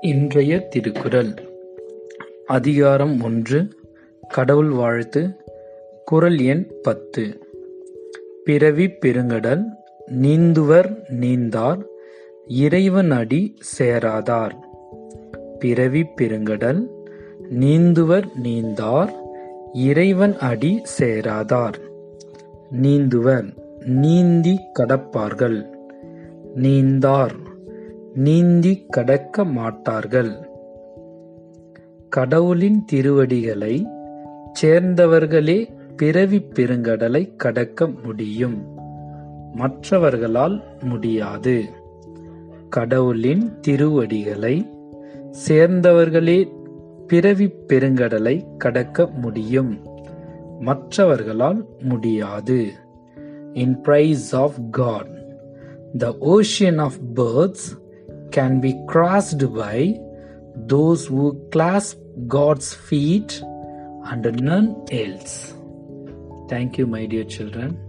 இன்றைய திருக்குறள். அதிகாரம் ஒன்று. கடவுள் வாழ்த்து. குறள் எண் பத்து. பிறவி பெருங்கடல் நீந்துவர் நீந்தார் இறைவன் அடி சேராதார். பிறவி பெருங்கடல் நீந்துவர் நீந்தார் இறைவன் அடி சேராதார். நீந்துவர் நீந்தி கடப்பார்கள். நீந்தார். நீந்தி கடக்க மாட்டார்கள் கடவுளின் திருவடிகளை சேர்ந்தவர்களே பிறவி பெருங்கடலை கடக்க முடியும். மற்றவர்களால் முடியாது. கடவுளின் திருவடிகளை சேர்ந்தவர்களே பிறவி பெருங்கடலை கடக்க முடியும். மற்றவர்களால் முடியாது. In praise of God the ocean of birds can be crossed by those who clasp God's feet and none else. Thank you, my dear children.